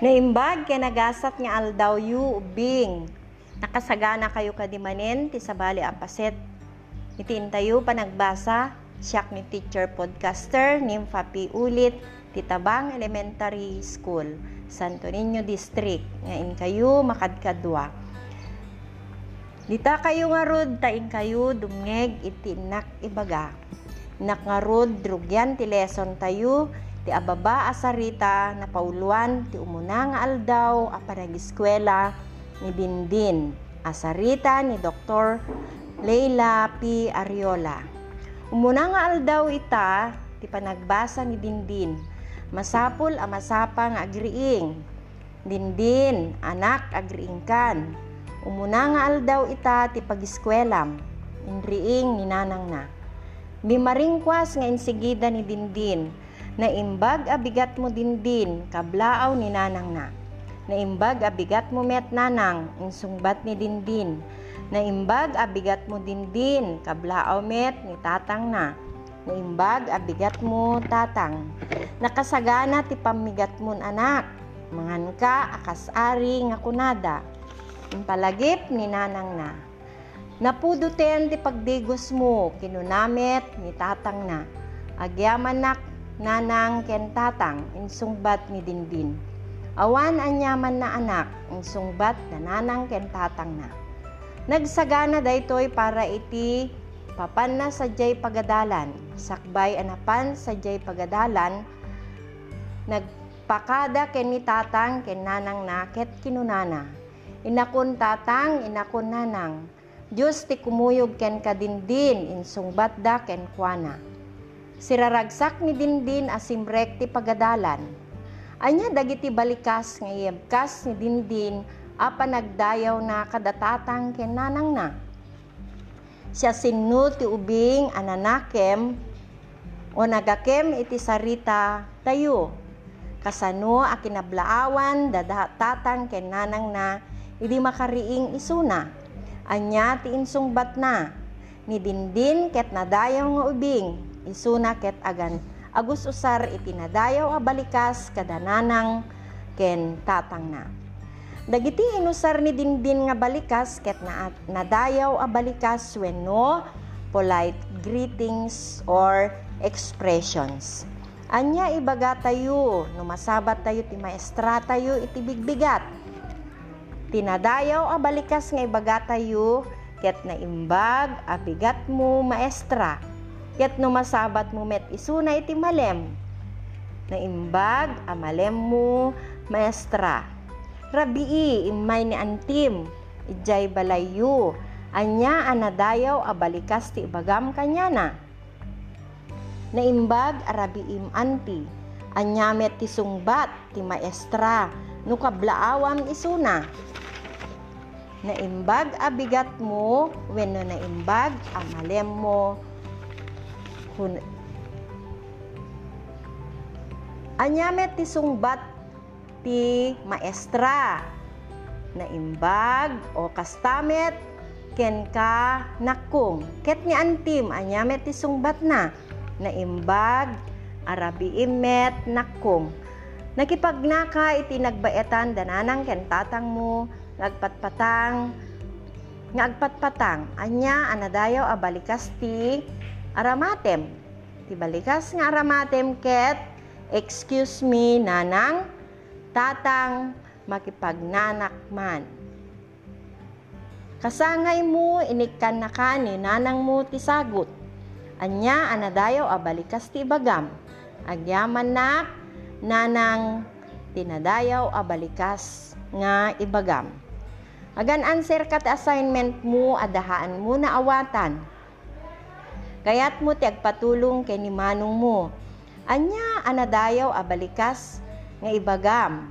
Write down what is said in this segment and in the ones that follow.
Naimbag kay nagasat nga aldaw yu ubing. Nakasagana kayo kadimanen ti sabali apaset. Itiin tayo pa nagbasa siyak ni teacher podcaster nim Fapi Ulit ti Tabang Elementary School, Santo Niño District. Ngayon kayo makadkadwa. Dita kayo nga rod, taing kayo dumngeg iti nak ibaga. Nak nga rod, drugyan ti lesson tayo, ti ababa asarita na pauluan ti umuna nga aldaw a eskwela ni Dindin. Asarita ni Dr. Leila P. Ariola. Umuna nga aldaw ita ti panagbasa ni Dindin. Masapul a masapa nga agriing. Dindin, anak agriing kan. Umuna nga aldaw ita ti pagiskwelam. Inriing ni nanang na. Bimaringkwas nga insigida ni Dindin Naimbag abigat mo din din, kablaaw ni nanang na. Naimbag abigat mo met nanang, insungbat ni din din. Naimbag abigat mo din din, kablaaw met ni tatang na. Naimbag abigat mo tatang. Nakasagana ti pamigat mo anak, mangan ka akasari nga kunada. Impalagip ni nanang na. Napuduten ti pagdigos mo, kinunamet ni tatang na. Agyaman nak nanang ken tatang insungbat ni Dindin. Awan anyaman na anak insungbat na nanang ken tatang na. Nagsagana daytoy para iti papan na sa jay pagadalan, sakbay anapan sa jay pagadalan, nagpakada ken ni tatang ken nanang na ket kinunana. Inakon tatang, inakon nanang, Diyos ti kumuyog ken kadindin, insungbat da ken kuana Siraragsak ni Dindin asimrek ti pagadalan. Anya dagiti balikas nga yebkas ni Dindin apa nagdayaw na kadatatang kenanang na. Siya sinu ti ubing ananakem o nagakem iti sarita tayo. Kasano a kinablaawan dadatatang kenanang na idi makariing isuna. Anya ti insungbat na ni Dindin ket nadayaw nga ubing isuna ket agan agus usar itinadayaw a balikas kadananang ken tatang na. Dagiti inusar ni Dindin nga balikas ket na nadayaw a balikas wenno polite greetings or expressions. Anya ibaga tayo, numasabat tayo ti maestra tayo iti bigbigat. Tinadayaw a balikas nga ibaga tayo ket na imbag abigat mo maestra Ket no masabat mo met isuna iti malem. Na imbag amalem mo maestra. Rabii imay ni antim ijay balayu. Anya anadayaw abalikas ti ibagam kanyana. Na imbag arabiim anti. Anya met ti sungbat ti maestra no kablaawam isuna. Naimbag abigat mo wenno naimbag amalem mo Hun Anyamet ti sungbat ti maestra. Na imbag o kastamet ken ka nakung ket ni antim anyamet ti sungbat na. Na imbag arabi imet nakung nakipagnaka iti nagbaetan dananang ken tatang mo nagpatpatang nga agpatpatang anya anadayaw a balikas ti aramatem. Tibalikas nga aramatem ket, excuse me, nanang, tatang, makipagnanak man. Kasangay mo, inikan na ka ni nanang mo ti sagot. Anya, anadayaw, abalikas ti bagam. Agyaman na, nanang, tinadayaw, abalikas nga ibagam. Agan answer kat assignment mo, adahaan mo na awatan Kayat mo ti agpatulong kay ni manong mo. Anya anadayaw abalikas nga ibagam.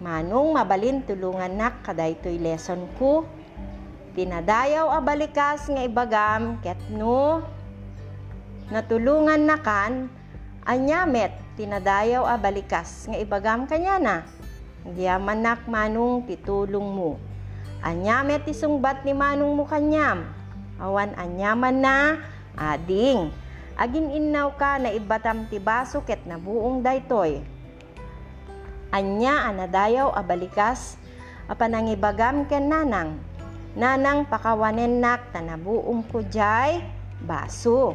Manong mabalin tulungan nak kadaytoy lesson ko. Tinadayaw abalikas nga ibagam ket no natulungan nakan anya met tinadayaw abalikas nga ibagam kanya na. Diyaman nak manong titulong mo. Anyamet isungbat ni manong mo kanyam. Awan anyaman na Ading, agin innaw ka na ibatam ti baso ket na buong daytoy. Anya anadayaw abalikas apanangibagam ken nanang. Nanang pakawanennak tanabuom ko jay baso.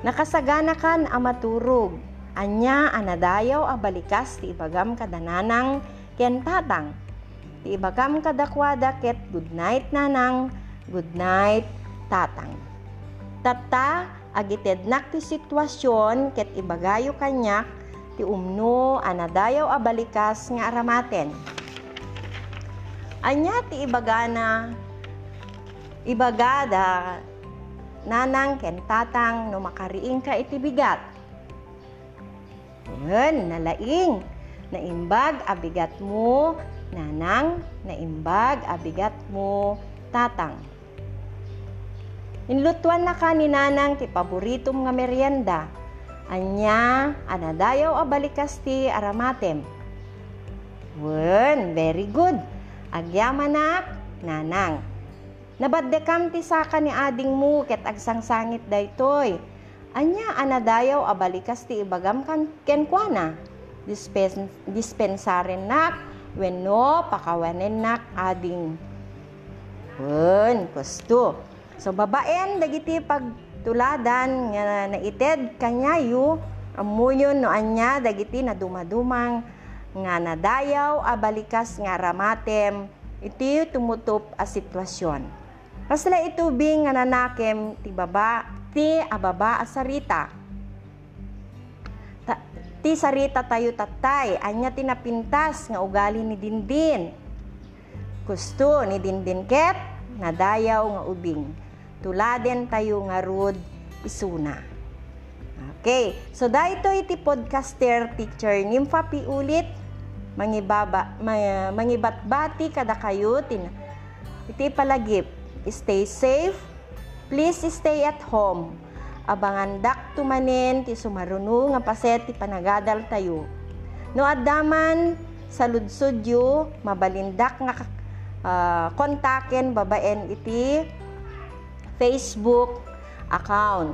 Nakasagana kan amaturog. Anya anadayaw abalikas ti ibagam kadananang ken tatang. Ti ibagam kadakwada ket good night nanang, good night tatang. Tata agited nak ti sitwasyon ket ibagayo kanyak ti umno anadayaw abalikas nga aramaten. Anya ti ibagana ibagada nanang ken tatang no makariing ka iti bigat. Ngun, nalaing, naimbag abigat mo, nanang, naimbag abigat mo, tatang. Inlutuan na ka ni nanang ti paboritom nga merienda. Anya, anadayaw abalikas ti aramatem. Wen, very good. Agyamanak, nanang. Nabaddekam ti saka ni ading mo ket agsangsangit daytoy. Anya anadayaw abalikas ti ibagam kan kenkwana. Dispen, dispensaren nak wenno pakawanen nak ading. Wen, kusto. So babaen dagiti pagtuladan nga naited kanyayo amuyon no anya dagiti na dumadumang nga nadayaw abalikas nga ramatem iti tumutop a sitwasyon. Kasla itubing nga nanakem ti baba, ti ababa asarita. Ta, ti sarita tayo tatay, anya tinapintas nga ugali ni Dindin. Gusto ni Dindin ket, nadayaw nga ubing. Tuladen tayo nga rud isuna. Okay, so dahito iti podcaster teacher Nympha Pi ulit mangibaba mangibatbati kada kayo tin iti palagip Stay safe. Please stay at home. Abangandak tumanin ti sumaruno nga paset ti panagadal tayo. No addaman sa ludsudyo mabalindak nga uh, kontaken babaen iti Facebook account.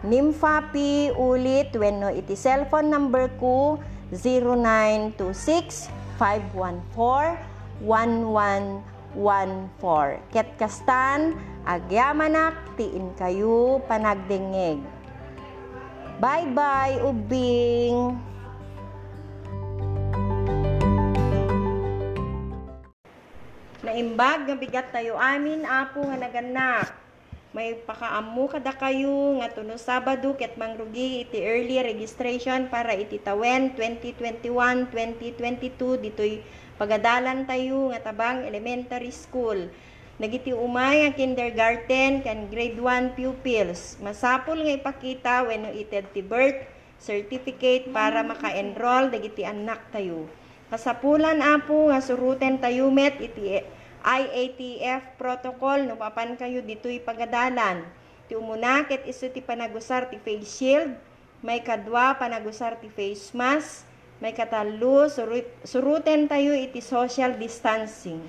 Nimfapi ulit wenno iti cellphone number ko 0926 514 11 1.4. Ket kastan, agyamanak, tiin kayo panagdingeg. Bye-bye, ubing! Naimbag nga bigat tayo amin, apo nga naganak. May pakaamu kada kayo nga tuno Sabado ket mangrugi iti early registration para iti tawen 2021-2022 ditoy Pagadalan tayo nga tabang elementary school. Nagiti umay ang kindergarten kan grade 1 pupils. Masapol nga ipakita when no ited ti birth certificate para maka-enroll dagiti anak tayo. Kasapulan apo nga suruten tayo met iti IATF protocol no papan kayo ditoy pagadalan. Ti umuna ket isu ti panagusar ti face shield, may kadwa panagusar ti face mask, may katalo, surut, suruten tayo iti social distancing.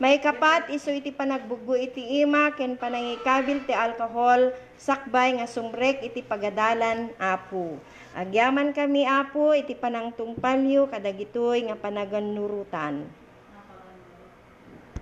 May kapat iso iti panagbugo iti ima ken panangikabil ti alcohol sakbay nga sumrek iti pagadalan apo. Agyaman kami apo iti panangtungpalyo kadagitoy nga panaganurutan.